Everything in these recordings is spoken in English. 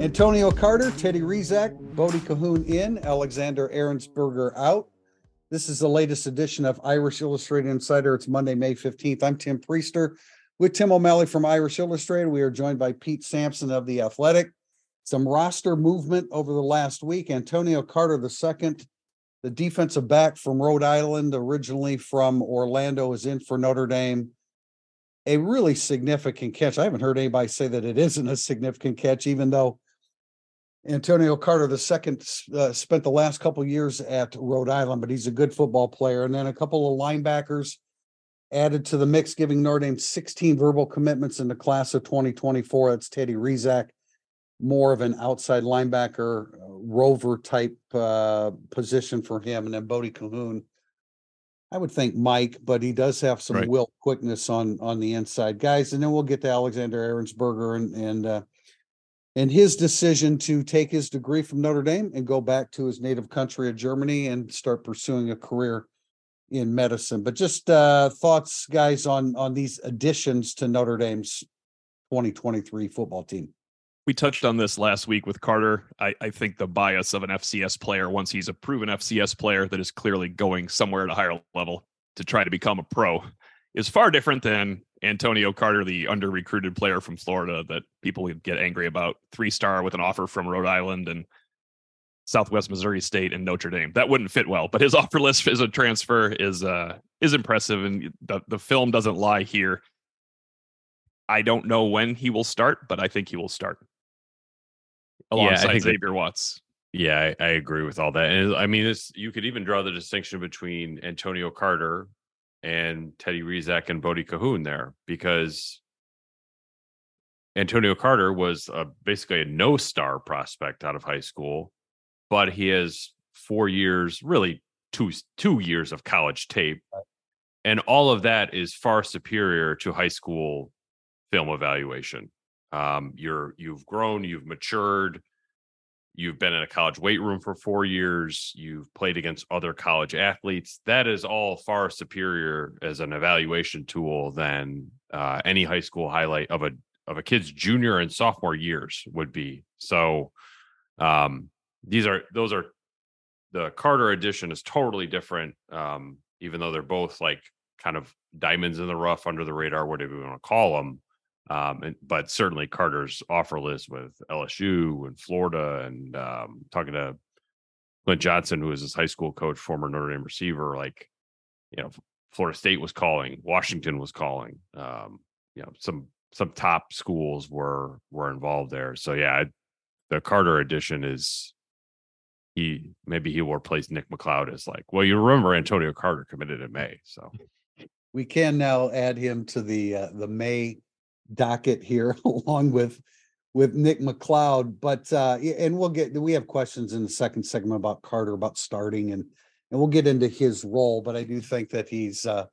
Antonio Carter, Teddy Rezac, Bodie Kahoun in, Alexander Ehrensberger out. This is the latest edition of Irish Illustrated Insider. It's Monday, May 15th. I'm Tim Priester with Tim O'Malley from Irish Illustrated. We are joined by Pete Sampson of The Athletic. Some roster movement over the last week. Antonio Carter, second, the defensive back from Rhode Island, originally from Orlando, is in for Notre Dame a really significant catch. I haven't heard anybody say that it isn't a significant catch, even though Antonio Carter II uh, spent the last couple years at Rhode Island, but he's a good football player. And then a couple of linebackers added to the mix, giving Notre Dame 16 verbal commitments in the class of 2024. That's Teddy Rezac, more of an outside linebacker, uh, rover type uh, position for him, and then Bodie Kahoun. I would think Mike, but he does have some Right. will quickness on on the inside guys, and then we'll get to Alexander Ehrensberger and and uh, and his decision to take his degree from Notre Dame and go back to his native country of Germany and start pursuing a career in medicine. But just uh, thoughts, guys, on on these additions to Notre Dame's 2023 football team. we touched on this last week with Carter. I, I think the bias of an FCS player, once he's a proven FCS player that is clearly going somewhere at a higher level to try to become a pro, is far different than Antonio Carter, the under recruited player from Florida that people would get angry about. Three star with an offer from Rhode Island and Southwest Missouri State and Notre Dame. That wouldn't fit well, but his offer list as a transfer is uh is impressive and the, the film doesn't lie here. I don't know when he will start, but I think he will start alongside that- Xavier Watts. Yeah, I, I agree with all that. And I mean, it's you could even draw the distinction between Antonio Carter and Teddy Rezac and Bodie Kahoun there because Antonio Carter was a, basically a no star prospect out of high school, but he has four years, really two two years of college tape, and all of that is far superior to high school film evaluation. Um, you're you've grown, you've matured you've been in a college weight room for four years. You've played against other college athletes. That is all far superior as an evaluation tool than uh, any high school highlight of a of a kid's junior and sophomore years would be. So um these are those are the carter edition is totally different um even though they're both like kind of diamonds in the rough under the radar whatever you want to call them um, and, but certainly Carter's offer list with LSU and Florida and um, talking to Clint Johnson, who was his high school coach, former Notre Dame receiver, like, you know, Florida State was calling, Washington was calling, um, you know, some, some top schools were, were involved there. So yeah, the Carter edition is he, maybe he will replace Nick McLeod as like, well, you remember Antonio Carter committed in May. So We can now add him to the uh, the May docket here, along with with Nick McLeod. But uh, and we'll get we have questions in the second segment about Carter about starting and and we'll get into his role. But I do think that he's, uh,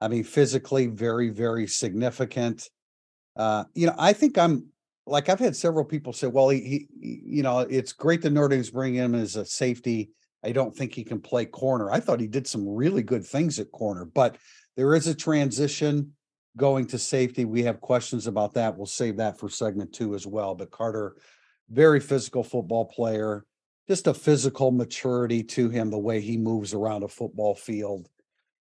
I mean, physically very very significant. Uh, you know, I think I'm like I've had several people say, well, he, he you know, it's great that Notre bring him as a safety. I don't think he can play corner. I thought he did some really good things at corner, but there is a transition going to safety. We have questions about that. We'll save that for segment two as well. But Carter, very physical football player, just a physical maturity to him, the way he moves around a football field.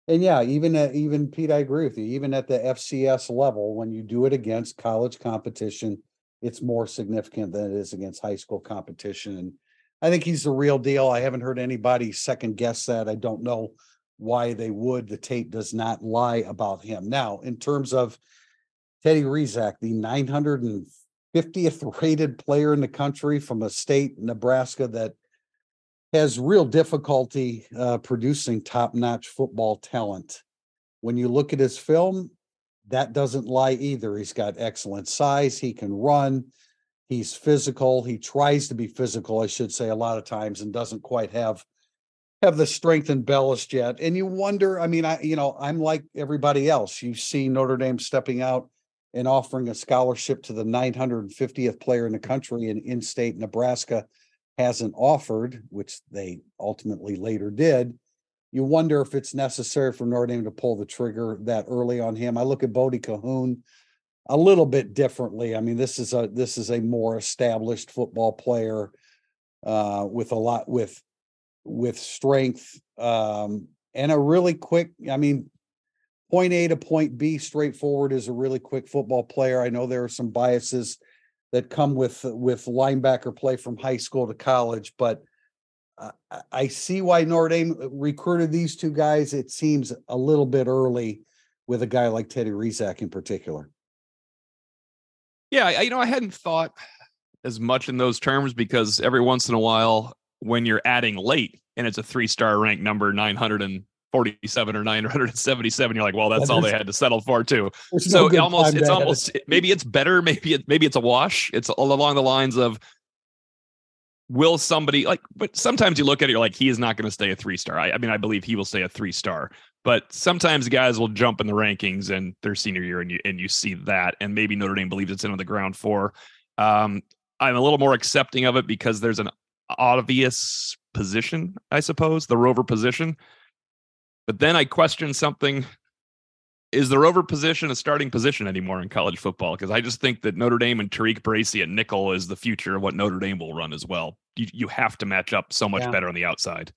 And yeah, even at, even Pete, I agree with you. Even at the FCS level, when you do it against college competition, it's more significant than it is against high school competition. And I think he's the real deal. I haven't heard anybody second guess that. I don't know why they would. The tape does not lie about him. Now, in terms of Teddy Rezac, the 950th rated player in the country from a state, Nebraska, that has real difficulty uh, producing top notch football talent. When you look at his film, that doesn't lie either. He's got excellent size. He can run. He's physical. He tries to be physical, I should say, a lot of times and doesn't quite have have the strength and embellished yet. And you wonder, I mean, I you know, I'm like everybody else. You see Notre Dame stepping out and offering a scholarship to the 950th player in the country in in-state Nebraska hasn't offered, which they ultimately later did. You wonder if it's necessary for Notre Dame to pull the trigger that early on him. I look at Bodie Kahoun a little bit differently. I mean, this is a this is a more established football player uh, with a lot with with strength um, and a really quick. I mean, point A to point B straightforward is a really quick football player. I know there are some biases that come with with linebacker play from high school to college, but I see why Notre Dame recruited these two guys. It seems a little bit early with a guy like Teddy Rezac in particular. Yeah, I, you know, I hadn't thought as much in those terms because every once in a while, when you're adding late and it's a three star rank number 947 or 977, you're like, well, that's all they had to settle for too. So no almost, it's almost maybe it's better, maybe it, maybe it's a wash. It's all along the lines of will somebody like but sometimes you look at it you're like he is not going to stay a three star I, I, mean i believe he will stay a three star but sometimes guys will jump in the rankings and their senior year and you and you see that and maybe notre dame believes it's in on the ground for um, i'm a little more accepting of it because there's an obvious position i suppose the rover position but then i question something is the rover position a starting position anymore in college football? Because I just think that Notre Dame and TaRiq Bracy at nickel is the future of what Notre Dame will run as well. You you have to match up so much yeah. better on the outside.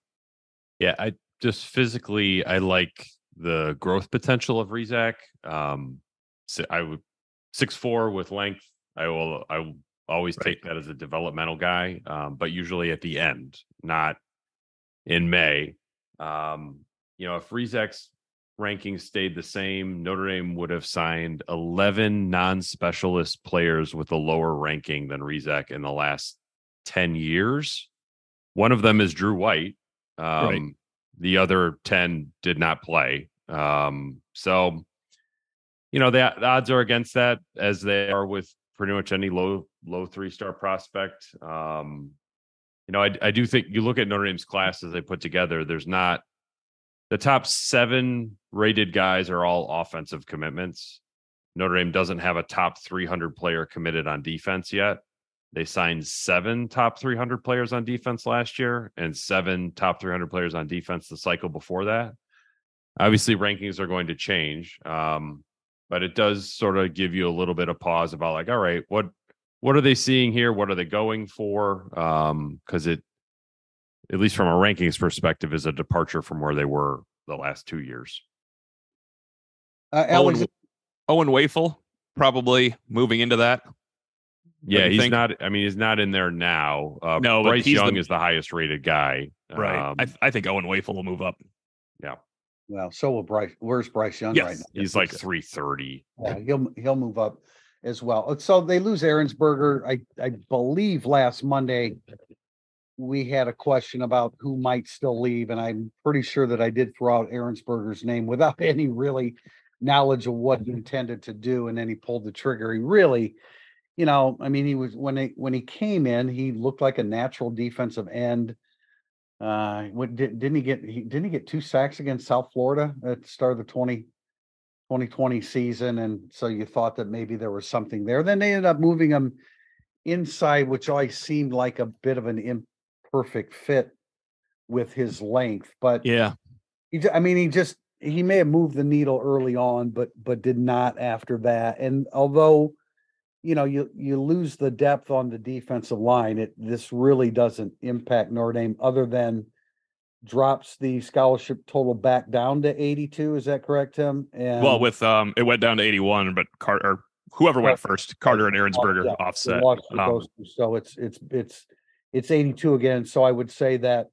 Yeah, I just physically I like the growth potential of Rezac. Um, so I would six four with length. I will I will always right. take that as a developmental guy, um, but usually at the end, not in May. Um, you know, if Rezac's rankings stayed the same, Notre Dame would have signed 11 non specialist players with a lower ranking than Rezac in the last 10 years. One of them is Drew White. Um, right. The other 10 did not play. Um, so, you know, the, the, odds are against that as they are with pretty much any low, low three star prospect. Um, you know, I, I do think you look at Notre Dame's class as they put together, there's not the top seven rated guys are all offensive commitments. Notre Dame doesn't have a top 300 player committed on defense yet. They signed seven top 300 players on defense last year and seven top 300 players on defense the cycle before that. Obviously, rankings are going to change, um, but it does sort of give you a little bit of pause about like, all right, what what are they seeing here? What are they going for? Because um, it at least from a rankings perspective, is a departure from where they were the last two years. Uh, Owen, Owen Wafle probably moving into that. Yeah, he's think? not. I mean, he's not in there now. Uh, no, Bryce Young the, is the highest rated guy. Right. Um, I, I, think Owen Wafle will move up. Yeah. Well, so will Bryce. Where's Bryce Young yes. right now? He's like three thirty. Yeah, he'll he'll move up as well. Oh, so they lose Ehrensberger. I I believe last Monday we had a question about who might still leave, and I'm pretty sure that I did throw out Ehrensberger's name without any really knowledge of what he intended to do, and then he pulled the trigger. He really, you know, I mean, he was when he when he came in, he looked like a natural defensive end. Uh, what did, didn't he get? He didn't he get two sacks against South Florida at the start of the 20, 2020 season, and so you thought that maybe there was something there. Then they ended up moving him inside, which always seemed like a bit of an imperfect fit with his length. But yeah, he, I mean, he just he may have moved the needle early on, but but did not after that. And although you know you you lose the depth on the defensive line, it this really doesn't impact Notre Dame other than drops the scholarship total back down to 82 is that correct tim and well with um it went down to 81 but carter whoever went first carter and ehrensberger yeah, offset um, so it's it's it's it's 82 again. So I would say that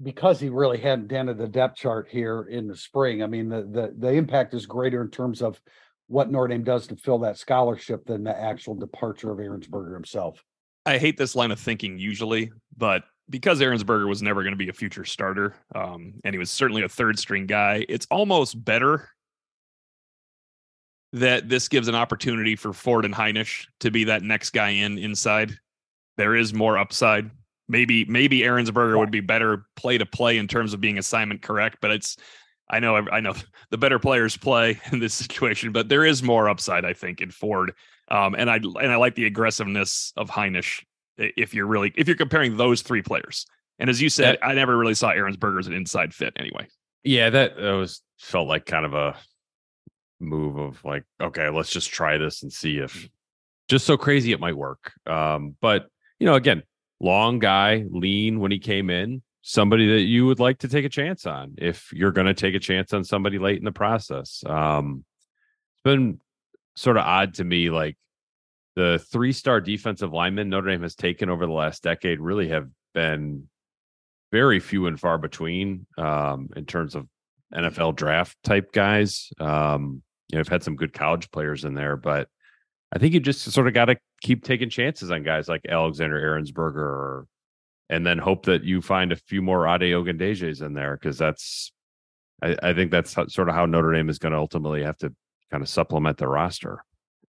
because he really hadn't dented the depth chart here in the spring, I mean, the, the, the impact is greater in terms of what Notre Dame does to fill that scholarship than the actual departure of Ehrensberger himself. I hate this line of thinking usually, but because Ehrensberger was never going to be a future starter, um, and he was certainly a third string guy, it's almost better that this gives an opportunity for Ford and Hinish to be that next guy in inside. There is more upside. Maybe maybe Ehrensberger would be better play to play in terms of being assignment correct, but it's I know I know the better players play in this situation, but there is more upside I think in Ford. Um, and I and I like the aggressiveness of Hinish if you're really if you're comparing those three players. And as you said, I never really saw Ehrensberger as an inside fit anyway. Yeah, that, that was felt like kind of a move of like, okay, let's just try this and see if just so crazy it might work. Um, but you know, again, long guy, lean when he came in, somebody that you would like to take a chance on if you're going to take a chance on somebody late in the process. Um, it's been sort of odd to me, like the three star defensive linemen Notre Dame has taken over the last decade really have been very few and far between um, in terms of NFL draft type guys. Um, you know, I've had some good college players in there, but I think you just sort of got to keep taking chances on guys like Alexander Ehrensberger, or, and then hope that you find a few more Ade Ogundejis in there because that's, I, I, think that's sort of how Notre Dame is going to ultimately have to kind of supplement the roster.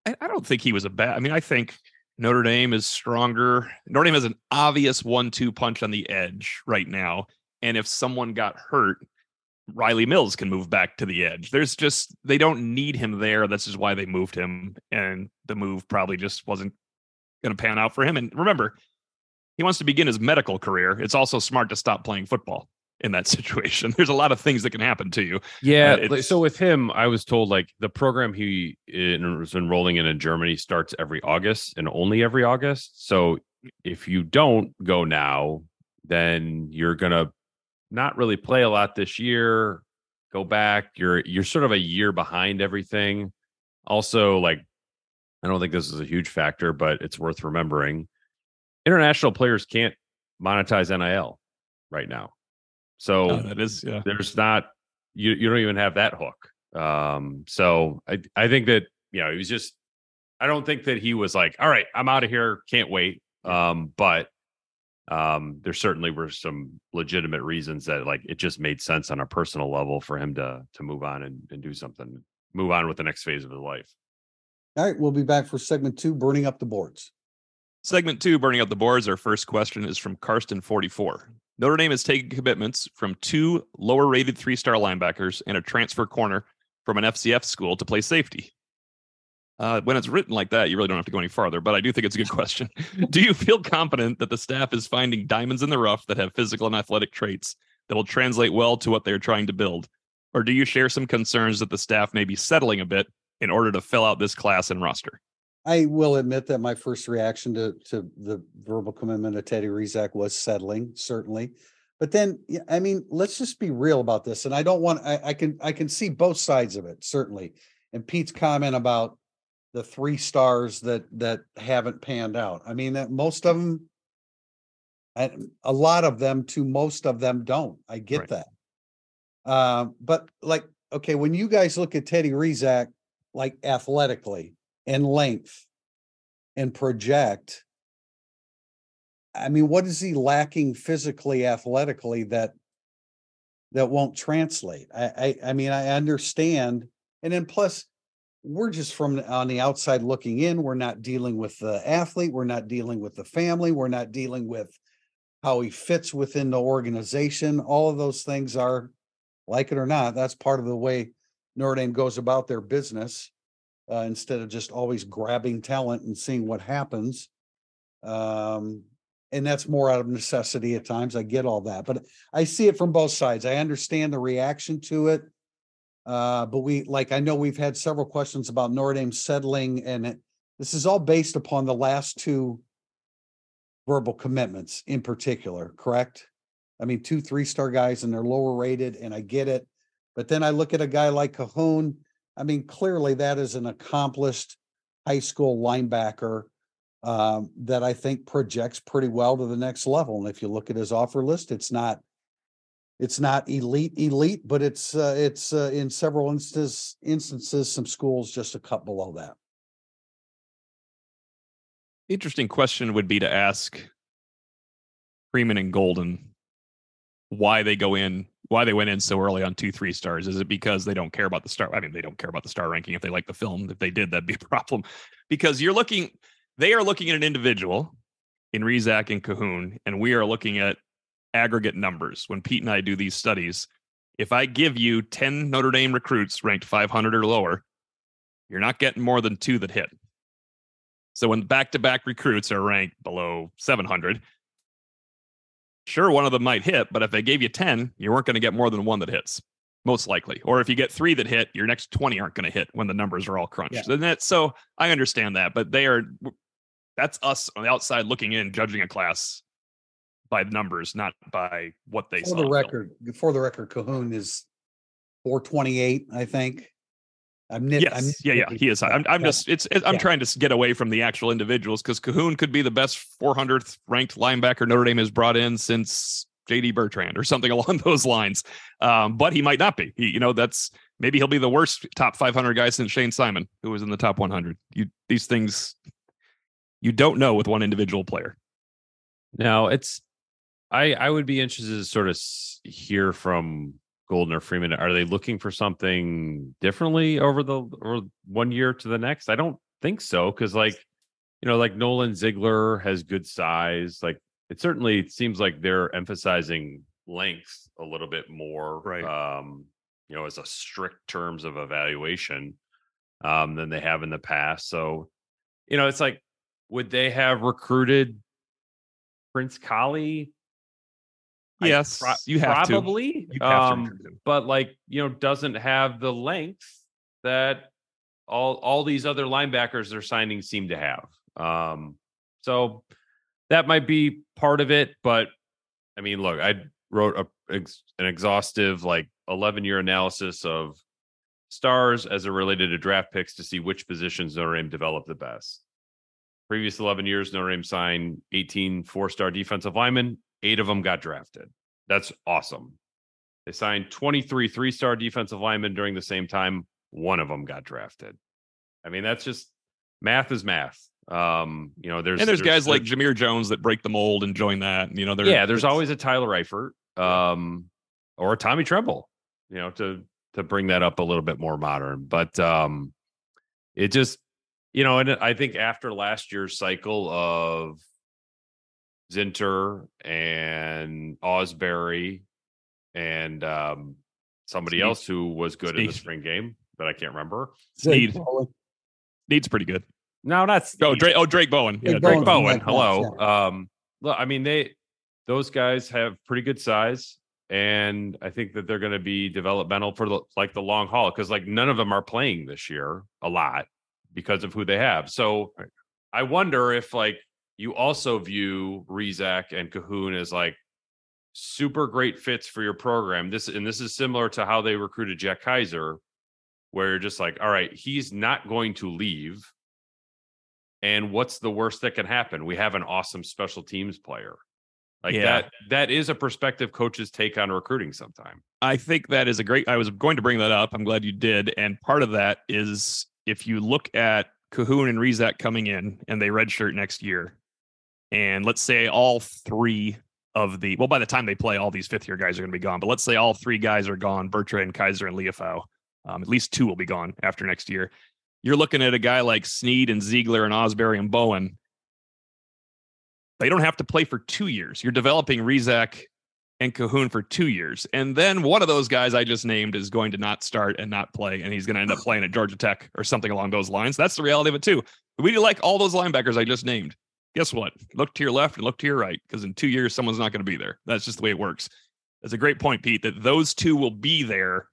I don't think he was a bad. I mean, I think Notre Dame is stronger. Notre Dame has an obvious one-two punch on the edge right now, and if someone got hurt, Riley Mills can move back to the edge. There's just they don't need him there. This is why they moved him, and the move probably just wasn't going to pan out for him. And remember, he wants to begin his medical career. It's also smart to stop playing football in that situation. There's a lot of things that can happen to you. Yeah. Uh, so with him, I was told like the program he is enrolling in in Germany starts every August and only every August. So if you don't go now, then you're gonna not really play a lot this year. Go back. You're you're sort of a year behind everything. Also, like I don't think this is a huge factor, but it's worth remembering. International players can't monetize NIL right now. So oh, that is yeah. there's not you you don't even have that hook. Um so I I think that you know he was just I don't think that he was like, all right, I'm out of here, can't wait. Um, but um, there certainly were some legitimate reasons that like it just made sense on a personal level for him to to move on and, and do something, move on with the next phase of his life. All right, we'll be back for segment two, burning up the boards. Segment two, burning up the boards. Our first question is from Karsten 44. Notre Dame has taken commitments from two lower rated three star linebackers and a transfer corner from an FCS school to play safety. Uh, when it's written like that, you really don't have to go any farther, but I do think it's a good question. do you feel confident that the staff is finding diamonds in the rough that have physical and athletic traits that will translate well to what they're trying to build? Or do you share some concerns that the staff may be settling a bit in order to fill out this class and roster? I will admit that my first reaction to to the verbal commitment of Teddy Rezac was settling, certainly. But then, I mean, let's just be real about this. And I don't want I, I can I can see both sides of it, certainly. And Pete's comment about the three stars that that haven't panned out. I mean, that most of them, a lot of them to most of them don't. I get right. that. Um, but like, okay, when you guys look at Teddy Rezac, like athletically and length and project, I mean, what is he lacking physically, athletically that that won't translate? I, I, I mean, I understand, and then plus we're just from on the outside looking in. We're not dealing with the athlete. We're not dealing with the family. We're not dealing with how he fits within the organization. All of those things are, like it or not, that's part of the way Notre Dame goes about their business. Uh, instead of just always grabbing talent and seeing what happens. Um, and that's more out of necessity at times. I get all that, but I see it from both sides. I understand the reaction to it. Uh, but we like I know we've had several questions about Notre Dame settling, and it, this is all based upon the last two verbal commitments in particular, correct? I mean, two three star guys and they're lower rated, and I get it. But then I look at a guy like Kahoun. I mean, clearly that is an accomplished high school linebacker um, that I think projects pretty well to the next level. And if you look at his offer list, it's not it's not elite elite but it's uh, it's uh, in several instances instances some schools just a cut below that interesting question would be to ask freeman and golden why they go in, why they went in so early on two, three stars. Is it because they don't care about the star? I mean, they don't care about the star ranking if they like the film. If they did, that'd be a problem. Because you're looking, they are looking at an individual in Rezac and Kahoun, and we are looking at aggregate numbers. When Pete and I do these studies, if I give you 10 Notre Dame recruits ranked 500 or lower, you're not getting more than two that hit. So when back to back recruits are ranked below 700, sure, one of them might hit, but if they gave you 10, you weren't going to get more than one that hits, most likely. Or if you get three that hit, your next 20 aren't going to hit when the numbers are all crunched. Yeah. And that, so I understand that, but they are, that's us on the outside looking in, judging a class by the numbers, not by what they For saw. the record, for the record, Kahoun is four twenty-eight, I think. I'm nit. I'm Yes, yeah, yeah, he is. high. I'm, I'm just, it's, it, I'm Yeah. trying to get away from the actual individuals because Kahoun could be the best 400th ranked linebacker Notre Dame has brought in since JD Bertrand or something along those lines. Um, but he might not be. He, you know, that's maybe he'll be the worst top 500 guy since Shane Simon, who was in the top 100. You, these things, you don't know with one individual player. Now it's I I would be interested to sort of hear from Golden or Freeman. Are they looking for something differently over the or one year to the next? I don't think so because like you know like Nolan Ziegler has good size. Like it certainly seems like they're emphasizing length a little bit more. Right. Um, you know, as a strict terms of evaluation um than they have in the past. So you know, it's like would they have recruited Prince Kollie. Yes, pro- you have to. probably, You have to um, recruit but like you know, doesn't have the length that all all these other linebackers they're signing seem to have. Um, so that might be part of it. But I mean, look, I wrote a, ex, an exhaustive like eleven year analysis of stars as it related to draft picks to see which positions Notre Dame developed the best previous 11 years, Notre Dame signed 18 four star defensive linemen. Eight of them got drafted. That's awesome. They signed 23 three star defensive linemen during the same time. One of them got drafted. I mean, that's just math is math. Um, you know, there's And there's, guys like Jamir Jones that break the mold and join that. You know, there- yeah, there's always a Tyler Eifert, um, or a Tommy Tremble, you know, to to bring that up a little bit more modern. But um, it just, you know, and I think after last year's cycle of Zinter and Ausberry and um, somebody Sneed. else who was good in the spring game, but I can't remember. Sneed. Needs pretty good. No, that's Oh, Drayk. Oh, Drayk Bowen. Drayk Yeah, Drayk. Bowen, Hello. Um, look, I mean, they those guys have pretty good size, and I think that they're going to be developmental for the like the long haul because like none of them are playing this year a lot because of who they have. So Right. I wonder if like you also view Rezac and Kahoun as like super great fits for your program. This and this is similar to how they recruited Jack Kiser, where you're just like, all right, he's not going to leave. And what's the worst that can happen? We have an awesome special teams player. Like Yeah. that that is a perspective coaches take on recruiting sometime. I think that is a great. I was going to bring that up. I'm glad you did. And part of that is if you look at Kahoun and Rezac coming in and they redshirt next year, and let's say all three of the well, by the time they play, all these fifth year guys are going to be gone. But let's say all three guys are gone: Bertrand, Kiser, and Liufau. Um, at least two will be gone after next year. You're looking at a guy like Sneed and Ziegler and Ausberry and Bowen. They don't have to play for two years. You're developing Rezac and Kahoun for two years. And then one of those guys I just named is going to not start and not play, and he's going to end up playing at Georgia Tech or something along those lines. That's the reality of it, too. We like all those linebackers I just named. Guess what? Look to your left and look to your right, because in two years, someone's not going to be there. That's just the way it works. That's a great point, Pete, that those two will be there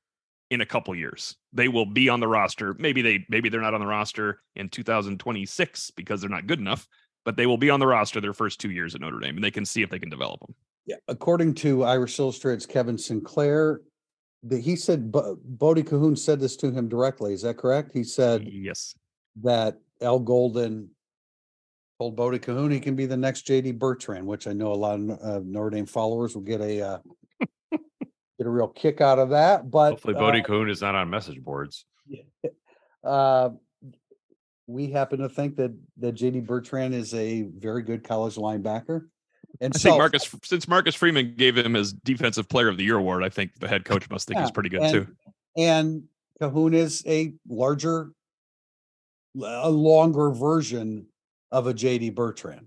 in a couple years. They will be on the roster. Maybe they maybe they're not on the roster in 2026 because they're not good enough, but they will be on the roster their first two years at Notre Dame, and they can see if they can develop them. Yeah, according to Irish Illustrated's Kevin Sinclair, that he said Bo- Bodie Kahoun said this to him directly. Is that correct? He said Yes. that Al Golden told Bodie Kahoun he can be the next JD Bertrand, which I know a lot of uh, Notre Dame followers will get a uh, get a real kick out of that. But Hopefully uh, Bodie Kahoun is not on message boards. uh, we happen to think that that JD Bertrand is a very good college linebacker. And I so think Marcus, since Marcus Freeman gave him his Defensive Player of the Year award, I think the head coach must think Yeah, he's pretty good and- too. and Kahoun is a larger, a longer version of a JD Bertrand.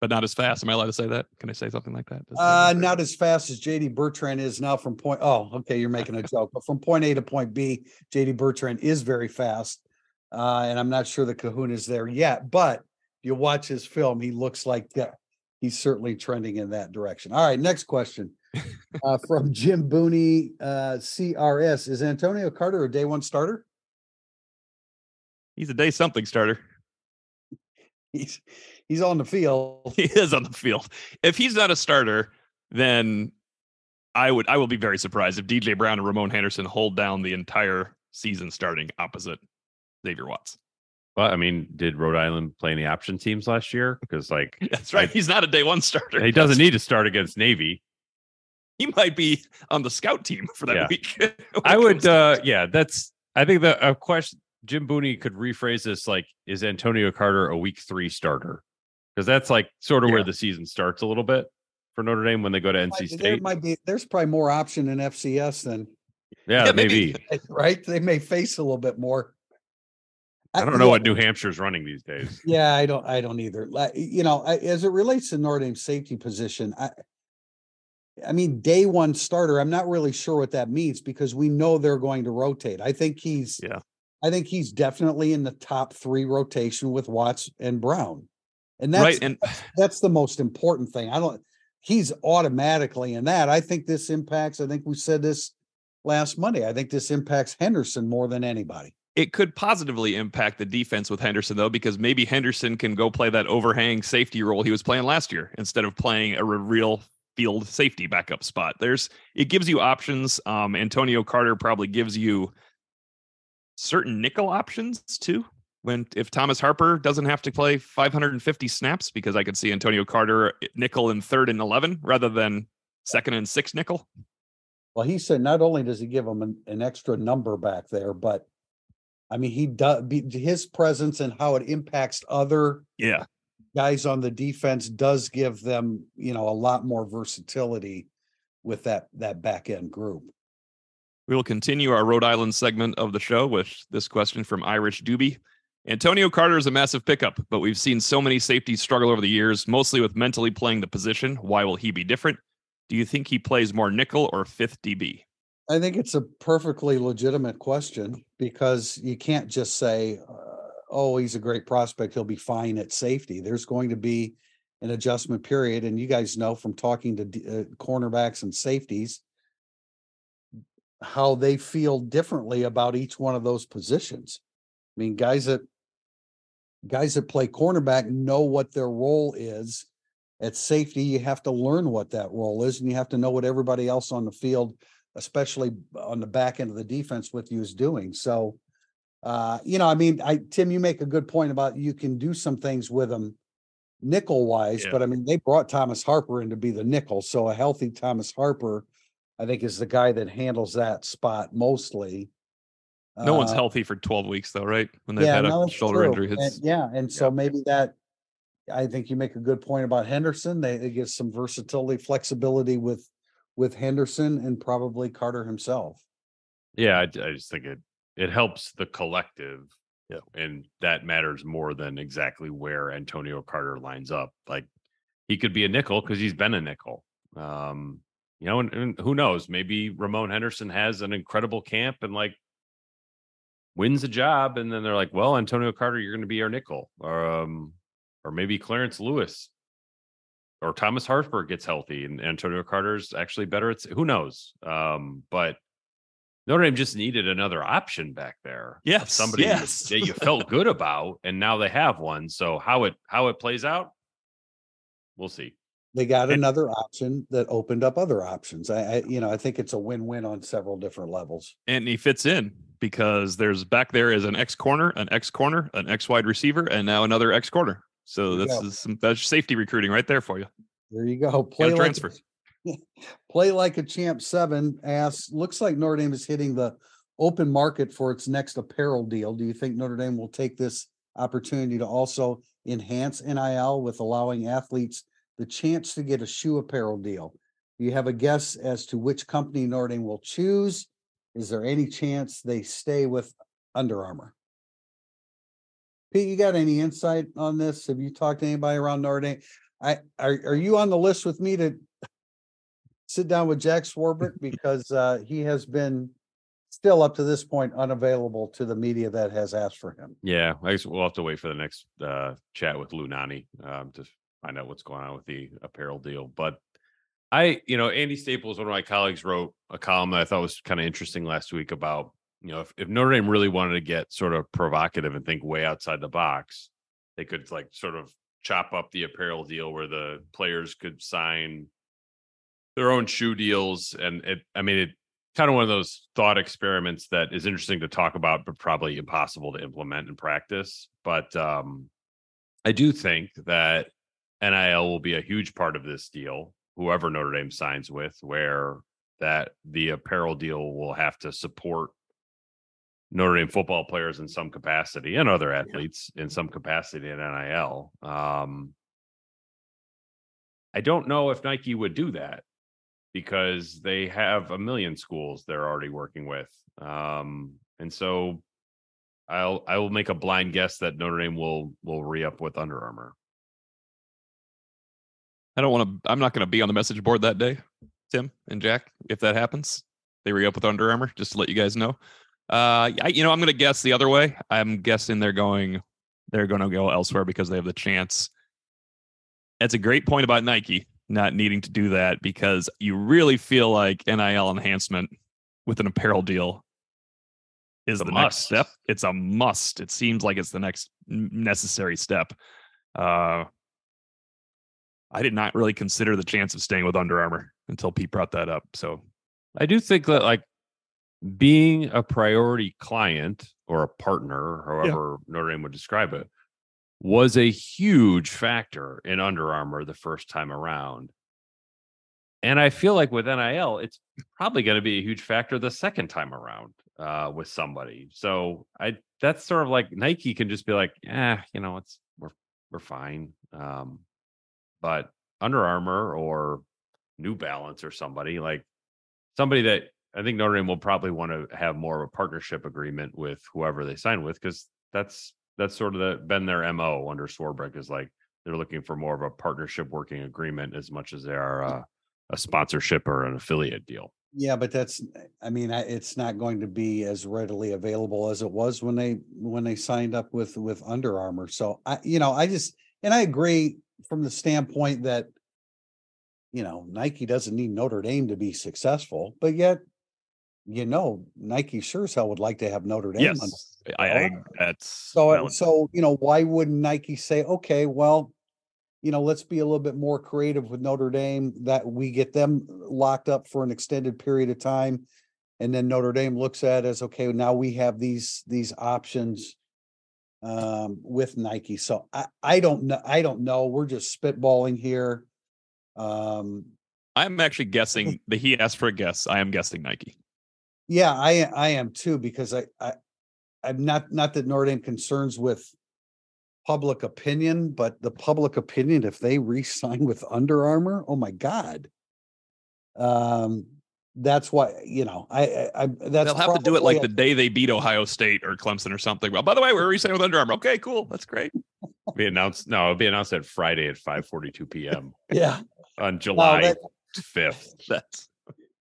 But not as fast. Am I allowed to say that? Can I say something like that? Uh, not as fast as JD Bertrand is now from point, oh, okay, you're making a joke, but from point A to point B, JD Bertrand is very fast. Uh, and I'm not sure that Kahoun is there yet, but you watch his film, he looks like that. He's certainly trending in that direction. All right, next question. Uh, from Jim Booney, uh, CRS, is Antonio Carter a day one starter? He's a day something starter. He's, he's on the field. He is on the field. If he's not a starter, then I would I will be very surprised if DJ Brown and Ramon Henderson hold down the entire season starting opposite Xavier Watts. Well, I mean, did Rhode Island play any option teams last year? Because like That's right. He's not a day one starter. he doesn't need to start against Navy. He might be on the scout team for that Yeah. week. I would uh yeah, that's I think the a question Jim Booney could rephrase this like is Antonio Carter a week 3 starter? Because that's like sort of where the season starts a little bit for Notre Dame when they go to NC There State. might be, there's probably more option in FCS than, Yeah, Yeah, maybe. maybe. right? They may face a little bit more. I don't know what New Hampshire's running these days. Yeah, I don't, I don't either. Like, you know, I- as it relates to Notre Dame's safety position, I, I mean, day one starter, I'm not really sure what that means because we know they're going to rotate. I think he's, Yeah. I think he's definitely in the top three rotation with Watts and Brown. And right. that's, And that's the most important thing. I don't, he's automatically in that. I think this impacts, I think we said this last Monday. I think this impacts Henderson more than anybody. it could positively impact the defense with Henderson though, because maybe Henderson can go play that overhang safety role he was playing last year instead of playing a real field safety backup spot. There's it gives you options. Um, Antonio Carter probably gives you certain nickel options too. When if Thomas Harper doesn't have to play 550 snaps, because I could see Antonio Carter eh, nickel in third and eleven rather than second and six nickel. Well, he said not only does he give them an, an extra number back there, but I mean, he does his presence and how it impacts other Yeah. guys on the defense does give them, you know, a lot more versatility with that that back end group. We will continue our Rhode Island segment of the show with this question from Irish Doobie. Antonio Carter is a massive pickup, but we've seen so many safeties struggle over the years, mostly with mentally playing the position. Why will he be different? Do you think he plays more nickel or fifth DB? I think it's a perfectly legitimate question because you can't just say, uh, "Oh, he's a great prospect; he'll be fine at safety." There's going to be an adjustment period, and you guys know from talking to d- uh, cornerbacks and safeties how they feel differently about each one of those positions. I mean, guys that guys that play cornerback know what their role is. At safety, you have to learn what that role is, and you have to know what everybody else on the field especially on the back end of the defense with you is doing. So, uh, you know, I mean, I, Tim, you make a good point about you can do some things with them nickel wise, Yeah. but I mean, they brought Thomas Harper in to be the nickel. So a healthy Thomas Harper, I think is the guy that handles that spot mostly. No one's Uh, healthy for 12 weeks, though, right? When they've yeah, had a no, it's shoulder true. injury. And- yeah, and so maybe that, I think you make a good point about Henderson. They, they get some versatility, flexibility with, with Henderson and probably Carter himself. Yeah, I, I just think it it helps the collective. Yeah. And that matters more than exactly where Antonio Carter lines up. Like he could be a nickel because he's been a nickel. Um, you know, and, and who knows? Maybe Ramon Henderson has an incredible camp and like wins a job, and then they're like, "Well, Antonio Carter, you're going to be our nickel," or um, or maybe Clarence Lewis or Thomas Harper gets healthy and Antonio Carter's actually better It's who knows. Um, but Notre Dame just needed another option back there. Yes, Somebody yes. that you felt good about, and now they have one. So how it how it plays out, we'll see. They got another option that opened up other options. I, I, you know, I think it's a win-win on several different levels. and he fits in because there's back there is an X corner, an X corner, an X wide receiver, and now another X corner. So this is some that's safety recruiting right there for you. There you go. Play like, transfer. play like a champ seven asks, looks like Notre Dame is hitting the open market for its next apparel deal. Do you think Notre Dame will take this opportunity to also enhance NIL with allowing athletes the chance to get a shoe apparel deal. Do you have a guess as to which company Dame will choose? Is there any chance they stay with Under Armour? Pete, you got any insight on this? Have you talked to anybody around Dame? I, are, are you on the list with me to sit down with Jack Swarbrick? Because, uh, he has been still up to this point unavailable to the media that has asked for him. Yeah, I guess we'll have to wait for the next uh, chat with Lou Nanni um, to find out what's going on with the apparel deal. But I, you know, Andy Staples, one of my colleagues, wrote a column that I thought was kind of interesting last week about, you know, if, if Notre Dame really wanted to get sort of provocative and think way outside the box, they could like sort of chop up the apparel deal where the players could sign their own shoe deals. And it, I mean, it kind of one of those thought experiments that is interesting to talk about, but probably impossible to implement in practice. But um, I do think that NIL will be a huge part of this deal, whoever Notre Dame signs with, where that the apparel deal will have to support Notre Dame football players in some capacity and other athletes in some capacity in NIL. Um, I don't know if Nike would do that because they have a million schools they're already working with. Um, and so I'll I will make a blind guess that Notre Dame will will re up with Under Armour. I don't want to. I'm not going to be on the message board that day, Tim and Jack. If that happens, they re up with Under Armour. Just to let you guys know. Uh, I, you know, I'm going to guess the other way. I'm guessing they're going. They're going to go elsewhere because they have the chance. That's a great point about Nike not needing to do that because you really feel like NIL enhancement with an apparel deal is the next step. It's a must. It seems like it's the next necessary step. Uh, I did not really consider the chance of staying with Under Armour until Pete brought that up. So I do think that like being a priority client or a partner, however yeah. Notre Dame would describe it, was a huge factor in Under Armour the first time around. And I feel like with NIL, it's probably going to be a huge factor the second time around uh, with somebody. So I that's sort of like Nike can just be like, yeah, you know, it's we're we're fine. Um, but Under Armour or New Balance or somebody like somebody that I think Notre Dame will probably want to have more of a partnership agreement with whoever they sign with because that's that's sort of the, been their mo under Swarbrick is like they're looking for more of a partnership working agreement as much as they are uh, a sponsorship or an affiliate deal. Yeah, but that's I mean it's not going to be as readily available as it was when they when they signed up with with Under Armour. So I you know I just and I agree from the standpoint that you know Nike doesn't need Notre Dame to be successful, but yet you know Nike sure as hell would like to have Notre Dame. Yes, I, I that's so valid. so you know why wouldn't Nike say okay well you know let's be a little bit more creative with Notre Dame that we get them locked up for an extended period of time and then Notre Dame looks at as okay now we have these these options um with Nike. So I I don't know I don't know. We're just spitballing here. Um I'm actually guessing that he asked for a guess. I am guessing Nike. Yeah, I I am too because I I I'm not not that Notre Dame concerns with public opinion, but the public opinion if they re-sign with Under Armour, oh my god. Um that's why you know I I, I that's they'll have to do it like a, the day they beat Ohio State or Clemson or something. Well, by the way, we're re-signing with Under Armour. Okay, cool, that's great. be announced. No, it'll be announced at Friday at five forty two p.m. Yeah, on July fifth. that's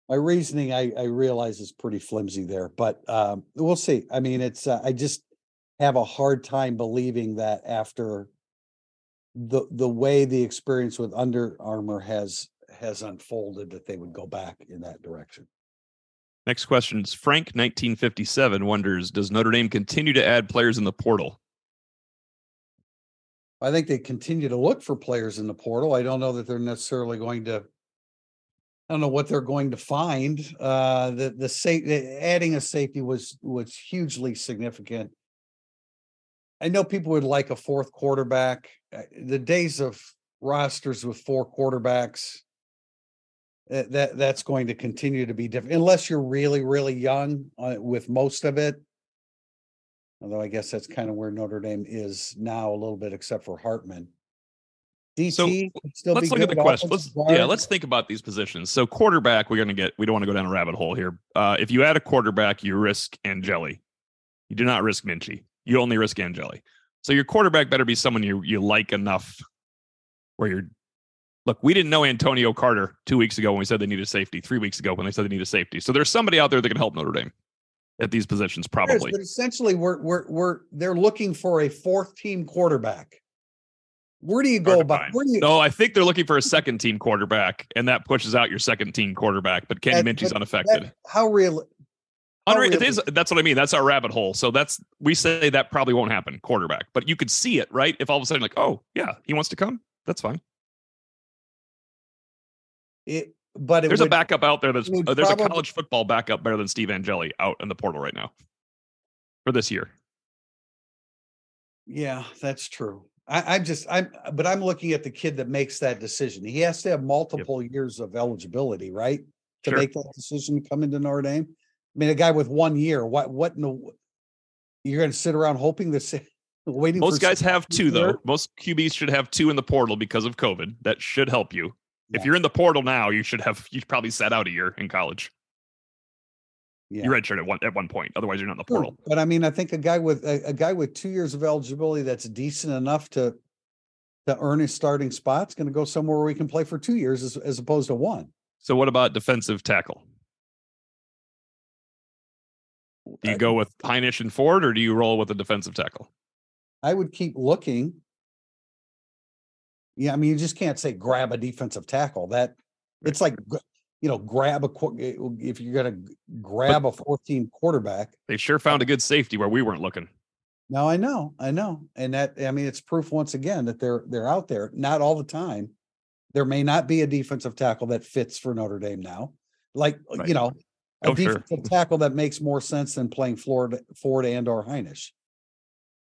my reasoning I, I realize is pretty flimsy there, but um, we'll see. I mean, it's uh, I just have a hard time believing that after the the way the experience with Under Armour has has unfolded that they would go back in that direction. Next question is Frank 1957 wonders Does Notre Dame continue to add players in the portal? I think they continue to look for players in the portal. I don't know that they're necessarily going to I don't know what they're going to find. Uh, the the safe adding a safety was was hugely significant. I know people would like a fourth quarterback. Uh, the days of rosters with four quarterbacks that, that that's going to continue to be different unless you're really really young uh, with most of it. Although I guess that's kind of where Notre Dame is now a little bit, except for Hartman. DT still let's be look at the question. Let's yeah, let's think about these positions. So quarterback, we're gonna get. We don't want to go down a rabbit hole here. Uh, if you add a quarterback, you risk Angeli. You do not risk Minchey. You only risk Angeli. So your quarterback better be someone you you like enough. Where you're, look, we didn't know Antonio Carter two weeks ago when we said they needed safety. Three weeks ago when they said they needed safety. So there's somebody out there that can help Notre Dame at these positions, probably. But essentially, we're we're we're they're looking for a fourth team quarterback. Where do you go about? Where do you? No, I think they're looking for a second team quarterback, and that pushes out your second team quarterback. But Kenny Minchey's unaffected. that- how real? how Unre- real- is. That's what I mean. That's our rabbit hole. So that's we say that probably won't happen. Quarterback, but you could see it, right? If all of a sudden, like, oh yeah, he wants to come, that's fine. It, but it There's would, a backup out there that's uh, there's probably- a college football backup better than Steve Angeli out in the portal right now for this year. Yeah, that's true. I, I'm just I'm but I'm looking at the kid that makes that decision. He has to have multiple years of eligibility, right? To Sure. make that decision to come into Notre Dame. I mean, a guy with one year, what what in the you're gonna sit around hoping this waiting Most guys have two though. Most QBs should have two in the portal because of COVID. That should help you. If you're in the portal now, you should have you probably sat out a year in college. Yeah. You redshirt at one at one point. Otherwise, you're not in the portal. But I mean, I think a guy with a, a guy with two years of eligibility that's decent enough to to earn his starting spot is going to go somewhere where he can play for two years as, as opposed to one. So what about defensive tackle? Do you uh, go with Hinish and Ford, or do you roll with a defensive tackle? I would keep looking. Yeah, I mean, you just can't say grab a defensive tackle. That it's like you know, grab a eh, if you're going to grab a 14 quarterback. They sure found a good safety where we weren't looking. No, I know, I know, and that I mean, it's proof once again that they're they're out there. Not all the time. There may not be a defensive tackle that fits for Notre Dame now. Like Right. you know, a Oh, sure. defensive tackle that makes more sense than playing Florida Ford and or Hinish.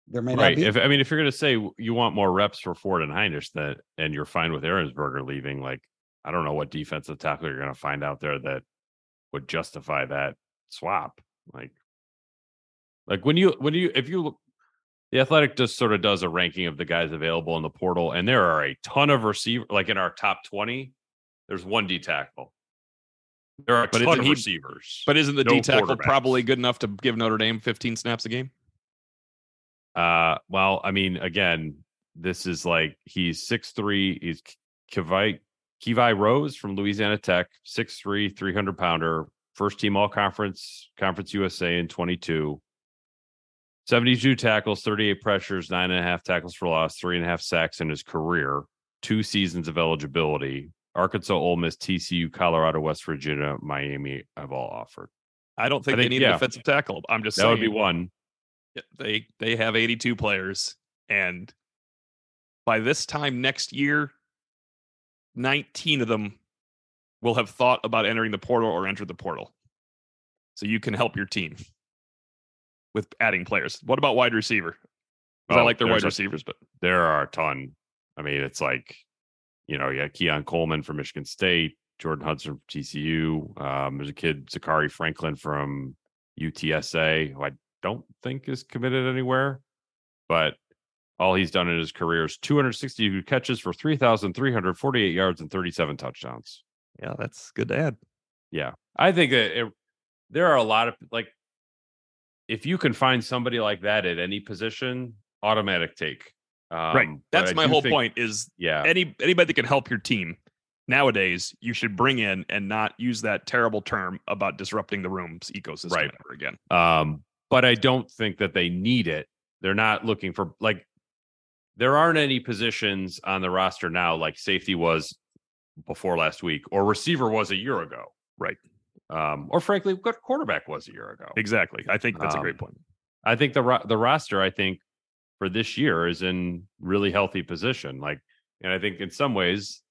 There may Right. not be. If I mean, if you're going to say you want more reps for Ford and Hinish, that and you're fine with Ehrensberger leaving, like I don't know what defensive tackle you're going to find out there that would justify that swap. Like, like when you when you if you look, the Athletic just sort of does a ranking of the guys available in the portal, and there are a ton of receiver. Like in our top twenty, there's one D tackle. There are a But ton isn't of he- receivers. But isn't the No D tackle probably good enough to give Notre Dame 15 snaps a game? Uh, well, I mean, again, this is like he's six three. He's Kivai Kivai Rose from Louisiana Tech, 6'3", 300 pounder, first team all conference, Conference USA in 22. 72 tackles, 38 pressures, nine and a half tackles for loss, three and a half sacks in his career, two seasons of eligibility. Arkansas, Ole Miss, TCU, Colorado, West Virginia, Miami have all offered. I don't think I they need yeah. a defensive tackle. I'm just That saying would be one. They they have 82 players and by this time next year 19 of them will have thought about entering the portal or entered the portal so you can help your team with adding players what about wide receiver 'Cause i Oh, like their wide a- receivers but there are a ton. I mean, it's like, you know, yeah, Keon Coleman from Michigan State, Jordan Hudson from TCU. Um, there's a kid, Zakhari Franklin from UTSA, who I don't think is committed anywhere, but all he's done in his career is 262 catches for 3,348 yards and 37 touchdowns. yeah that's good to add Yeah. I think that it, there are a lot of like, if you can find somebody like that at any position, automatic take. Um, right that's my whole think- point is Yeah. any anybody that can help your team nowadays you should bring in and not use that terrible term about disrupting the room's ecosystem Right. ever again Um, but I don't think that they need it. They're not looking for like there aren't any positions on the roster now like safety was before last week or receiver was a year ago. Right. Um, or frankly, what quarterback was a year ago. exactly i think that's a great Um, point I think the ro- the roster, I think, for this year is in really healthy position. Like, and I think in some ways,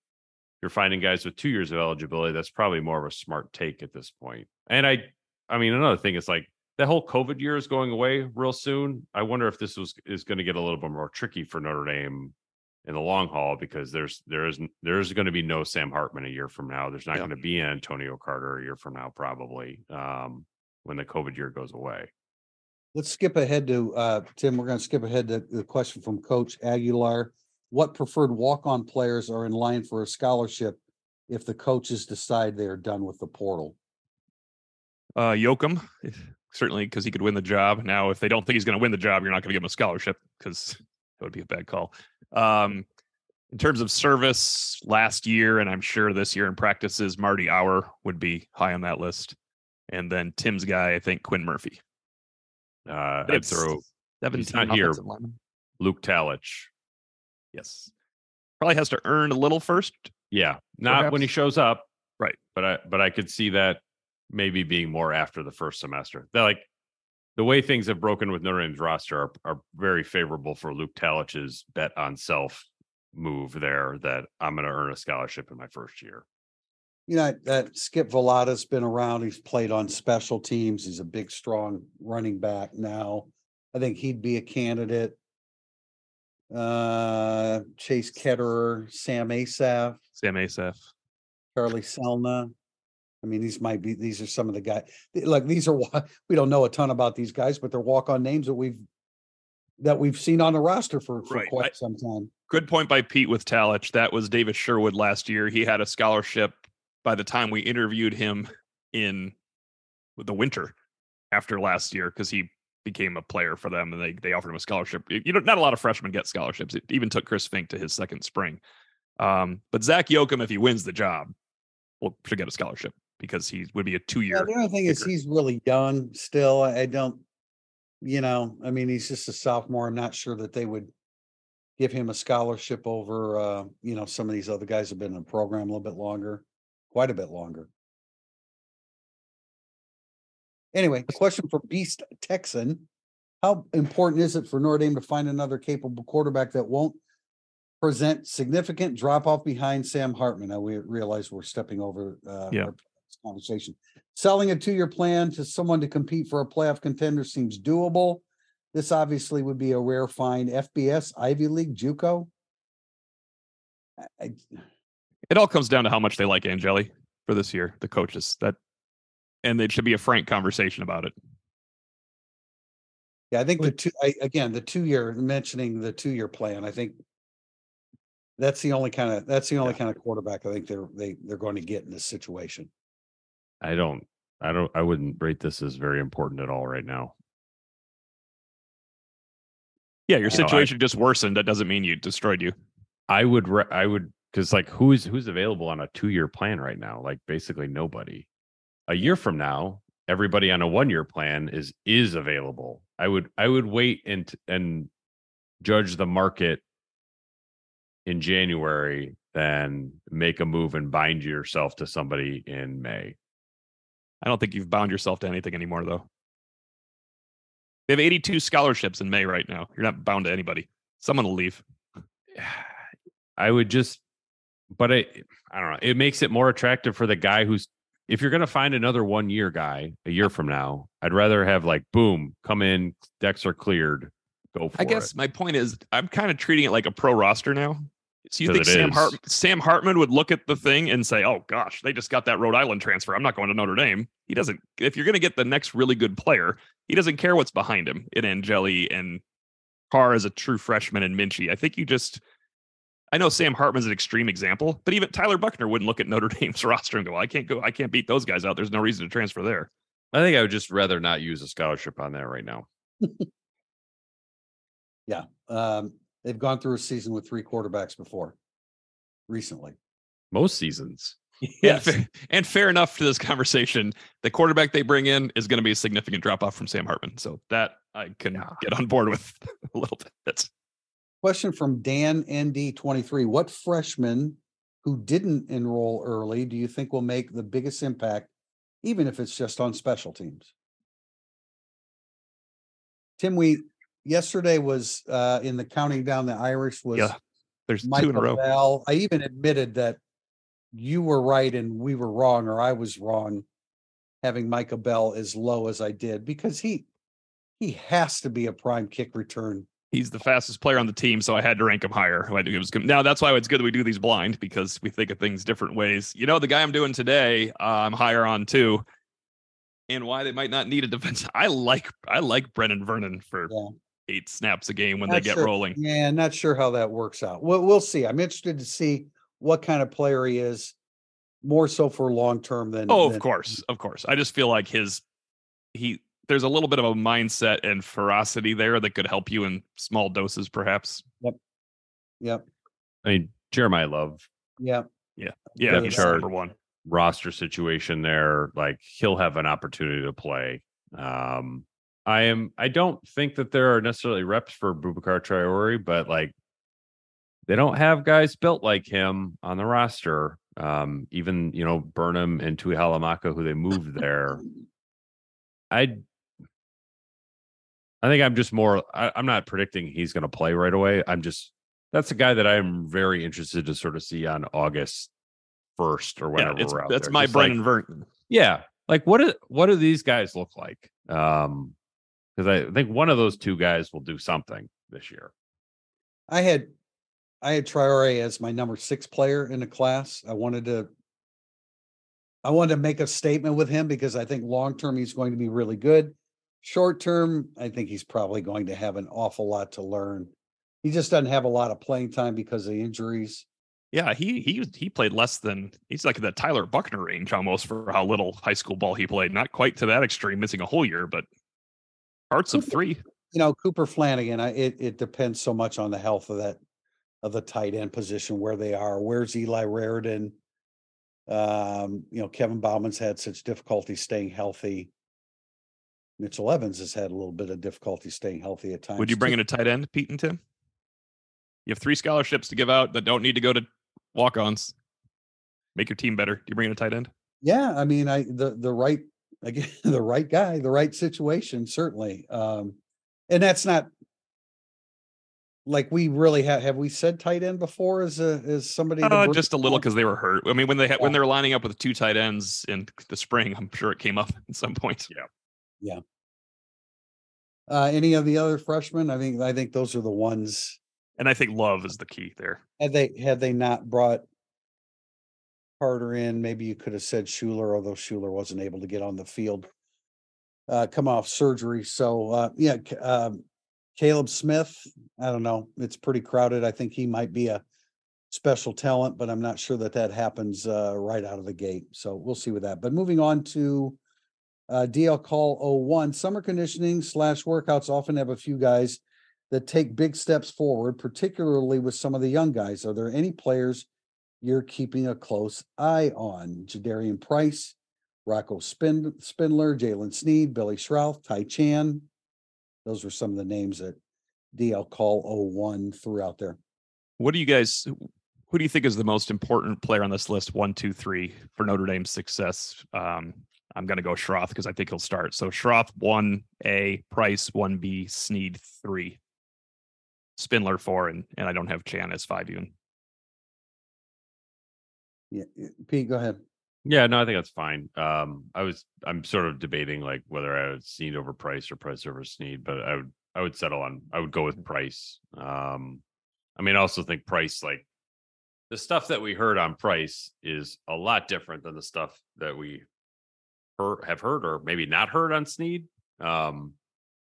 you're finding guys with two years of eligibility. That's probably more of a smart take at this point. And I, I mean, another thing is like the whole COVID year is going away real soon. I wonder if this was is going to get a little bit more tricky for Notre Dame in the long haul because there's there is there's going to be no Sam Hartman a year from now. There's not Yeah. going to be an Antonio Carter a year from now, probably um, when the COVID year goes away. Let's skip ahead to uh Tim. We're going to skip ahead to the question from Coach Aguilar. what preferred walk-on players are in line for a scholarship if the coaches decide they are done with the portal? Uh, Yoakam, certainly because he could win the job. Now, if they don't think he's going to win the job, you're not going to give him a scholarship because that would be a bad call. Um, in terms of service last year, and I'm sure this year in practices, Marty Hour would be high on that list. And then Tim's guy, I think Quinn Murphy. Uh, I'd It's throw 17 not here. linemen. Luke Talich. Yes. Probably has to earn a little first. Yeah, not when he shows up, Right. But I but I could see that maybe being more after the first semester. They're like the way things have broken with Notre Dame's roster are, are very favorable for Luke Talich's bet on self move there that I'm going to earn a scholarship in my first year. You know, that Skip Velada's been around. He's played on special teams. He's a big, strong running back now. I think he'd be a candidate. Uh, Chase Ketterer, Sam Asaf, Sam Asaf. Charlie Selna. I mean, these might be, these are some of the guys, like, these are, we don't know a ton about these guys, but they're walk-on names that we've that we've seen on the roster for, for Right. I- quite some time. Good point by Pete with Talich. That was David Sherwood last year. He had a scholarship by the time we interviewed him in the winter after last year because he became a player for them and they they offered him a scholarship. You know, not a lot of freshmen get scholarships. It even took Chris Fink to his second spring. Um, but Zach Yoakam, if he wins the job, will should get a scholarship because he would be a two Yeah, year. the only thing is he's really young still. I don't, you know, I mean, he's just a sophomore. I'm not sure that they would give him a scholarship over, uh, you know, some of these other guys have been in the program a little bit longer, quite a bit longer. Anyway, question for Beast Texan. How important is it for Notre Dame to find another capable quarterback that won't present significant drop off behind Sam Hartman? Now we realize we're stepping over uh, Yeah. Our conversation. Selling a two-year plan to someone to compete for a playoff contender seems doable. This obviously would be a rare find. FBS, Ivy League, JUCO. I- I, It all comes down to how much they like Angeli for this year, the coaches. That and it should be a frank conversation about it. yeah, I think the two, I, again, the two-year, mentioning the two-year plan, I think that's the only kind of, that's the only Yeah. kind of quarterback I think they're, they, they're going to get in this situation. I don't I don't I wouldn't rate this as very important at all right now. Yeah, your You know, I- situation just worsened. That doesn't mean you destroyed you. I would re- I would because like who's who's available on a two year plan right now? Like basically nobody. A year from now, everybody on a one year plan is is available. I would I would wait and and judge the market in January, then make a move and bind yourself to somebody in May. I don't think you've bound yourself to anything anymore, though. They have 82 scholarships in May right now. You're not bound to anybody. Someone will leave. I would just, but it, I don't know. It makes it more attractive for the guy who's, if you're going to find another one year guy a year from now, I'd rather have like, boom, come in, decks are cleared, go for I guess it. my point is, I'm kind of treating it like a pro roster now. So you think Sam. Hart- Sam Hartman would look at the thing and say, "Oh gosh, they just got that Rhode Island transfer. I'm not going to Notre Dame." He doesn't. If you're going to get the next really good player, he doesn't care what's behind him in Angeli and Carr as a true freshman and Minchey. I think you just. I know Sam Hartman's an extreme example, but even Tyler Buchner wouldn't look at Notre Dame's roster and go, "I can't go. I can't beat those guys out. There's no reason to transfer there." I think I would just rather not use a scholarship on that right now. Yeah, um, they've gone through a season with three quarterbacks before, recently. Most seasons. Yes. And, fair, and fair enough to this conversation. The quarterback they bring in is going to be a significant drop off from Sam Hartman. So that I can Yeah. get on board with a little bit. Question from Dan ND twenty-three. What freshman who didn't enroll early do you think will make the biggest impact, even if it's just on special teams? Tim, we, yesterday was uh in the counting down the Irish was Yeah, There's two in a row. Bell. I even admitted that you were right and we were wrong, or I was wrong. Having Micah Bell as low as I did because he he has to be a prime kick return. He's the fastest player on the team, so I had to rank him higher. It was. Now that's why it's good that we do these blind because we think of things different ways. You know, the guy I'm doing today, uh, I'm higher on too. And why they might not need a defense. I like I like Brennan Vernon for Yeah. Eight snaps a game when Not they get sure. rolling. Yeah, not sure how that works out. We'll, we'll see. I'm interested to see what kind of player he is, more so for long term than. Oh, of than- course, of course. I just feel like his he there's a little bit of a mindset and ferocity there that could help you in small doses, perhaps. Yep, Yep. I mean, Jeremiyah Love yep. Yeah, Depth he's number one. roster situation there, like he'll have an opportunity to play. Um, I am. I don't think that there are necessarily reps for Boubacar Traore, but like they don't have guys built like him on the roster. Um, even you know Burnham and Tui Halamaka, who they moved there. I I think I'm just more. I, I'm not predicting he's going to play right away. I'm just that's a guy that I'm very interested to sort of see on August first or Yeah, we're out that's there. my Just like- Brennan Vernon. yeah, like what do what do these guys look like? Um, because I think one of those two guys will do something this year. I had, I had Traore as my number six player in the class. I wanted to. I wanted to make a statement with him because I think long term he's going to be really good. Short term, I think he's probably going to have an awful lot to learn. He just doesn't have a lot of playing time because of injuries. Yeah, he he he played less than he's like the Tyler Buchner range almost for how little high school ball he played. Not quite to that extreme, missing a whole year, but parts of three. you know, Cooper Flanagan, I, it, it depends so much on the health of that, of the tight end position, where they are. Where's Eli Raridon? Um, you know, Kevin Bauman's had such difficulty staying healthy. Mitchell Evans has had a little bit of difficulty staying healthy at times. Would you bring too. in a tight end, Pete and Tim? You have three scholarships to give out that don't need to go to walk-ons. Make your team better. Do you bring in a tight end? Yeah, I mean, I, the, the right, again, the right guy, the right situation, certainly. Um, and that's not. Like we really have, have we said tight end before as a, as somebody? Uh, bring just a little because they were hurt. I mean, when they had when they were lining up with two tight ends in the spring, I'm sure it came up at some point. Yeah. Yeah. Uh, any of the other freshmen? I think, I think those are the ones. And I think love is the key there. Had they, had they not brought Carter in, maybe you could have said Shuler, although Shuler wasn't able to get on the field. Uh, come off surgery. So, uh, yeah, um, Caleb Smith, I don't know. It's pretty crowded. I think he might be a special talent, but I'm not sure that that happens, uh, right out of the gate. So we'll see with that. But moving on to uh, DL call 01, summer conditioning slash workouts often have a few guys that take big steps forward, particularly with some of the young guys. Are there any players you're keeping a close eye on? Jadarian Price, Rocco Spin- Spindler, Jaylen Sneed, Billy Schrauth, Ty Chan. Those were some of the names that DL call 01 threw out there. What do you guys? Who do you think is the most important player on this list? One, two, three for Notre Dame's success. Um, I'm going to go Schrauth because I think he'll start. So Schrauth one A, Price one B, Sneed three, Spindler four, and and I don't have Chan as five even. Yeah, Pete, go ahead. Yeah, no, I think that's fine. Um, I was I'm sort of debating like whether I would Sneed over Price or Price over Sneed, but I would I would settle on I would go with Price. Um, I mean, I also think Price like the stuff that we heard on Price is a lot different than the stuff that we heard, have heard or maybe not heard on Sneed. Um,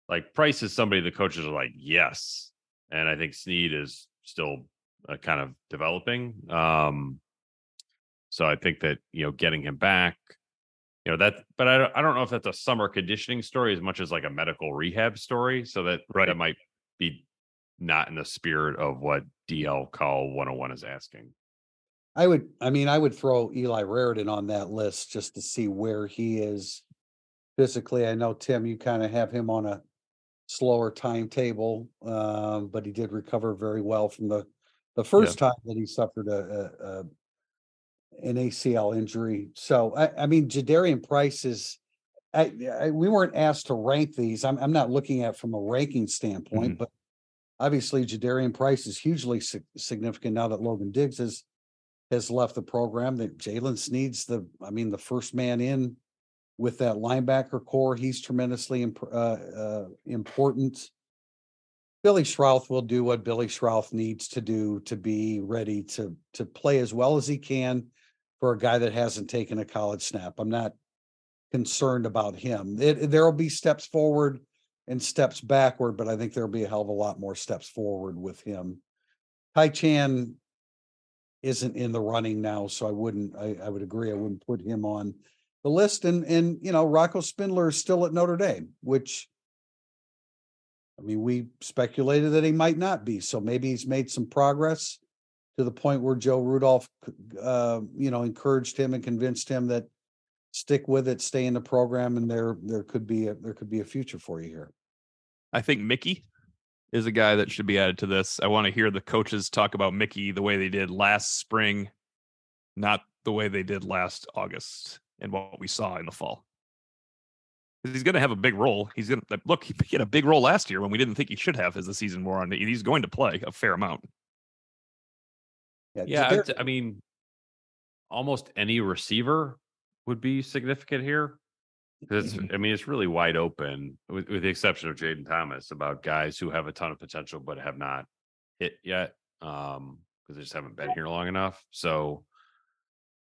like Price is somebody the coaches are like yes, and I think Sneed is still uh, kind of developing. Um, so I think that you know getting him back, you know that, but I don't, I don't know if that's a summer conditioning story as much as like a medical rehab story. So that Right. that might be not in the spirit of what DL Call 101 is asking. I would, I mean, I would throw Eli Raridon on that list just to see where he is physically. I know, Tim, you kind of have him on a slower timetable, um, but he did recover very well from the, the first time that he suffered a, a, a an ACL injury. So, I, I mean, Jadarian Price is, I, I, we weren't asked to rank these. I'm, I'm not looking at from a ranking standpoint, but obviously Jadarian Price is hugely sig- significant now that Logan Diggs has has left the program. That Jaylen Sneed's the, I mean, the first man in with that linebacker core. He's tremendously imp- uh, uh, important. Billy Schrauth will do what Billy Schrauth needs to do to be ready to to play as well as he can for a guy that hasn't taken a college snap. I'm not concerned about him. There'll be steps forward and steps backward, but I think there'll be a hell of a lot more steps forward with him. Ty Chan isn't in the running now, so I wouldn't, I, I would agree, I wouldn't put him on the list. And, and, you know, Rocco Spindler is still at Notre Dame, which I mean, we speculated that he might not be, so maybe he's made some progress to the point where Joe Rudolph, uh, you know, encouraged him and convinced him that stick with it, stay in the program, and there there could be a there could be a future for you here. I think Mickey is a guy that should be added to this. I want to hear the coaches talk about Mickey the way they did last spring, not the way they did last August and what we saw in the fall. He's going to have a big role. He's going to look. He had a big role last year when we didn't think he should have as the season wore on. He's going to play a fair amount. Yeah, yeah I, I mean, almost any receiver would be significant here. Because mm-hmm. I mean, it's really wide open, with, with the exception of Jayden Thomas, about guys who have a ton of potential but have not hit yet um, because they just haven't been here long enough. So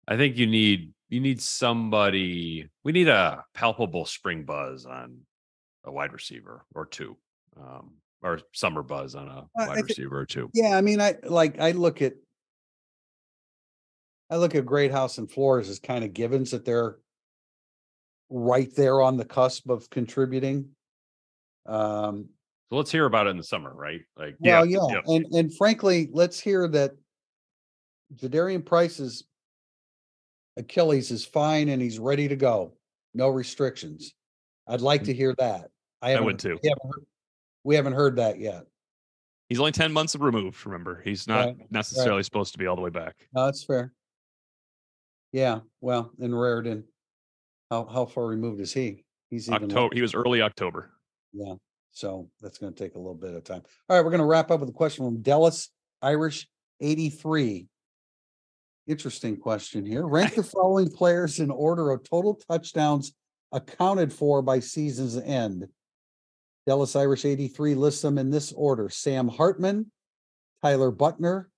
I think you need you need somebody. We need a palpable spring buzz on a wide receiver or two, um, or summer buzz on a wide think, receiver or two. Yeah, I mean, I like I look at I look at Greathouse and Flores as kind of givens that they're right there on the cusp of contributing. Um, so let's hear about it in the summer, right? Like, well, yeah, yeah. and and frankly, let's hear that Jadarian Price's Achilles is fine and he's ready to go, no restrictions. I'd like to hear that. I, I would too. We haven't, heard, we haven't heard that yet. He's only ten months removed. Remember, he's not right, necessarily right. supposed to be all the way back. No, that's fair. Yeah, well, and Raridon, how how far removed is he? He's October. He was early October. Yeah, so that's going to take a little bit of time. All right, we're going to wrap up with a question from Dallas Irish eighty three. Interesting question here. Rank the following players in order of total touchdowns accounted for by season's end. Dallas Irish 83 lists them in this order Sam Hartman, Tyler Buchner,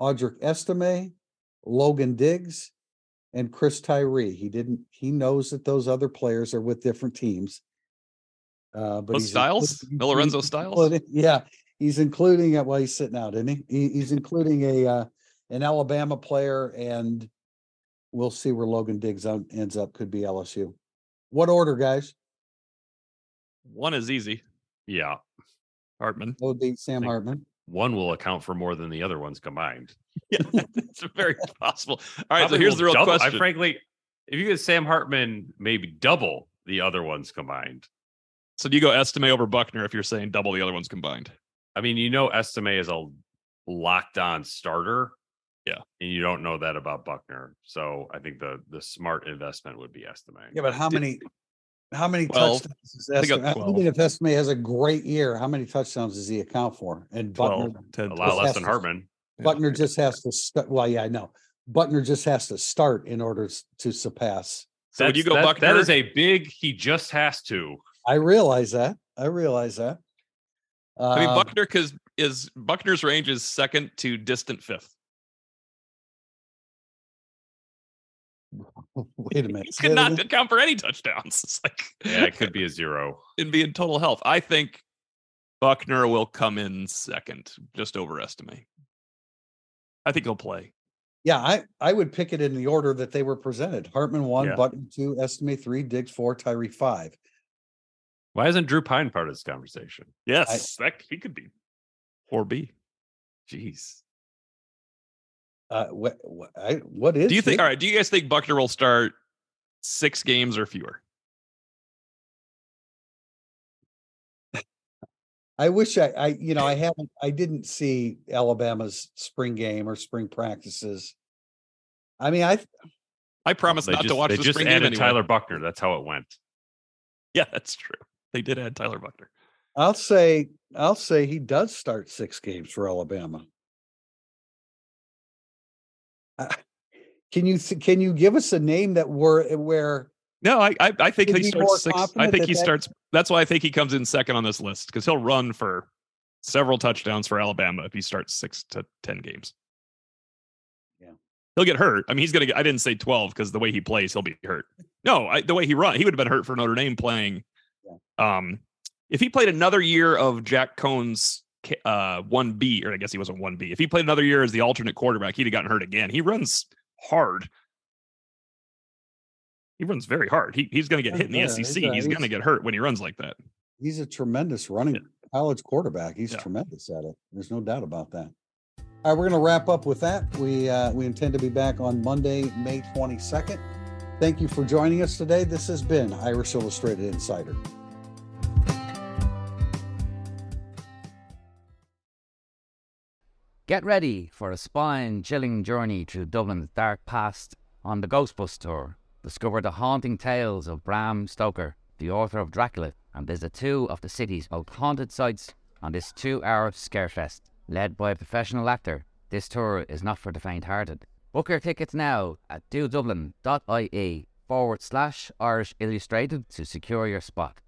Audric Estime, Logan Diggs, and Chris Tyree. He didn't. He knows that those other players are with different teams. Uh, but Styles, Lorenzo Styles. Yeah, he's including. It. Well, he's sitting out, isn't he? he he's including a uh, an Alabama player, and we'll see where Logan Diggs ends up. Could be LSU. What order, guys? One is easy. Yeah, Hartman. That would be Sam Hartman one will account for more than the other ones combined. Yeah, it's very possible. All right, Probably so here's the real double, question. I frankly, if you get Sam Hartman, maybe double the other ones combined. So do you go Estime over Buchner if you're saying double the other ones combined? I mean, you know, Estime is a locked on starter. Yeah. And you don't know that about Buchner. So I think the the smart investment would be Estime. Yeah, but how many how many 12, touchdowns is Estime? I, think if Estime has a great year, how many touchdowns does he account for? And 12, Buchner, a lot less than Hartman. Buchner just has to start. Well, yeah, I know. Buchner just has to start in order to surpass. So would you go that, Buchner? That is a big. He just has to. I realize that. I realize that. Uh, I mean, um, Buchner because is Buchner's range is second to distant fifth. Wait a minute. He could not account for any touchdowns. It's like yeah, it could be a zero. and be in total health. I think Buchner will come in second, just overestimate. I think he'll play. Yeah, I, I would pick it in the order that they were presented. Hartman one, yeah. Buchner two, Estime three, Diggs four, Tyree five. Why isn't Drew Pyne part of this conversation? Yes, I, that he could be. Four B. Jeez. Uh, what what, I, what is? Do you think? It? All right. Do you guys think Buchner will start six games or fewer? I wish I, I, you know, I haven't, I didn't see Alabama's spring game or spring practices. I mean, I, I promise not just, to watch they the just spring added game anyway. Tyler Buchner. That's how it went. Yeah, that's true. They did add Tyler Buchner. I'll say, I'll say he does start six games for Alabama. can you can you give us a name that were where no, I I, I think he starts six. I think he that starts. That's why I think he comes in second on this list because he'll run for several touchdowns for Alabama if he starts six to ten games. Yeah, he'll get hurt. I mean, he's gonna. get I didn't say twelve because the way he plays, he'll be hurt. No, I, the way he run, he would have been hurt for Notre Dame playing, yeah. um, if he played another year of Jack Coan's uh 1B, or I guess he wasn't 1B. If he played another year as the alternate quarterback, he'd have gotten hurt again. He runs hard. He runs very hard. He, he's going to get hit in the Yeah, SEC. he's He's, a- going to get hurt when he runs like that. He's a tremendous running college quarterback. He's Yeah. tremendous at it. There's no doubt about that. All right, we're going to wrap up with that. We uh, we intend to be back on Monday, May 22nd. Thank you for joining us today. This has been Irish Illustrated Insider. Get ready for a spine chilling journey through Dublin's dark past on the Ghostbus Tour. Discover the haunting tales of Bram Stoker, the author of Dracula, and visit two of the city's most haunted sites on this two hour scarefest. Led by a professional actor, this tour is not for the faint hearted. Book your tickets now at dodublin.ie forward slash Irish Illustrated to secure your spot.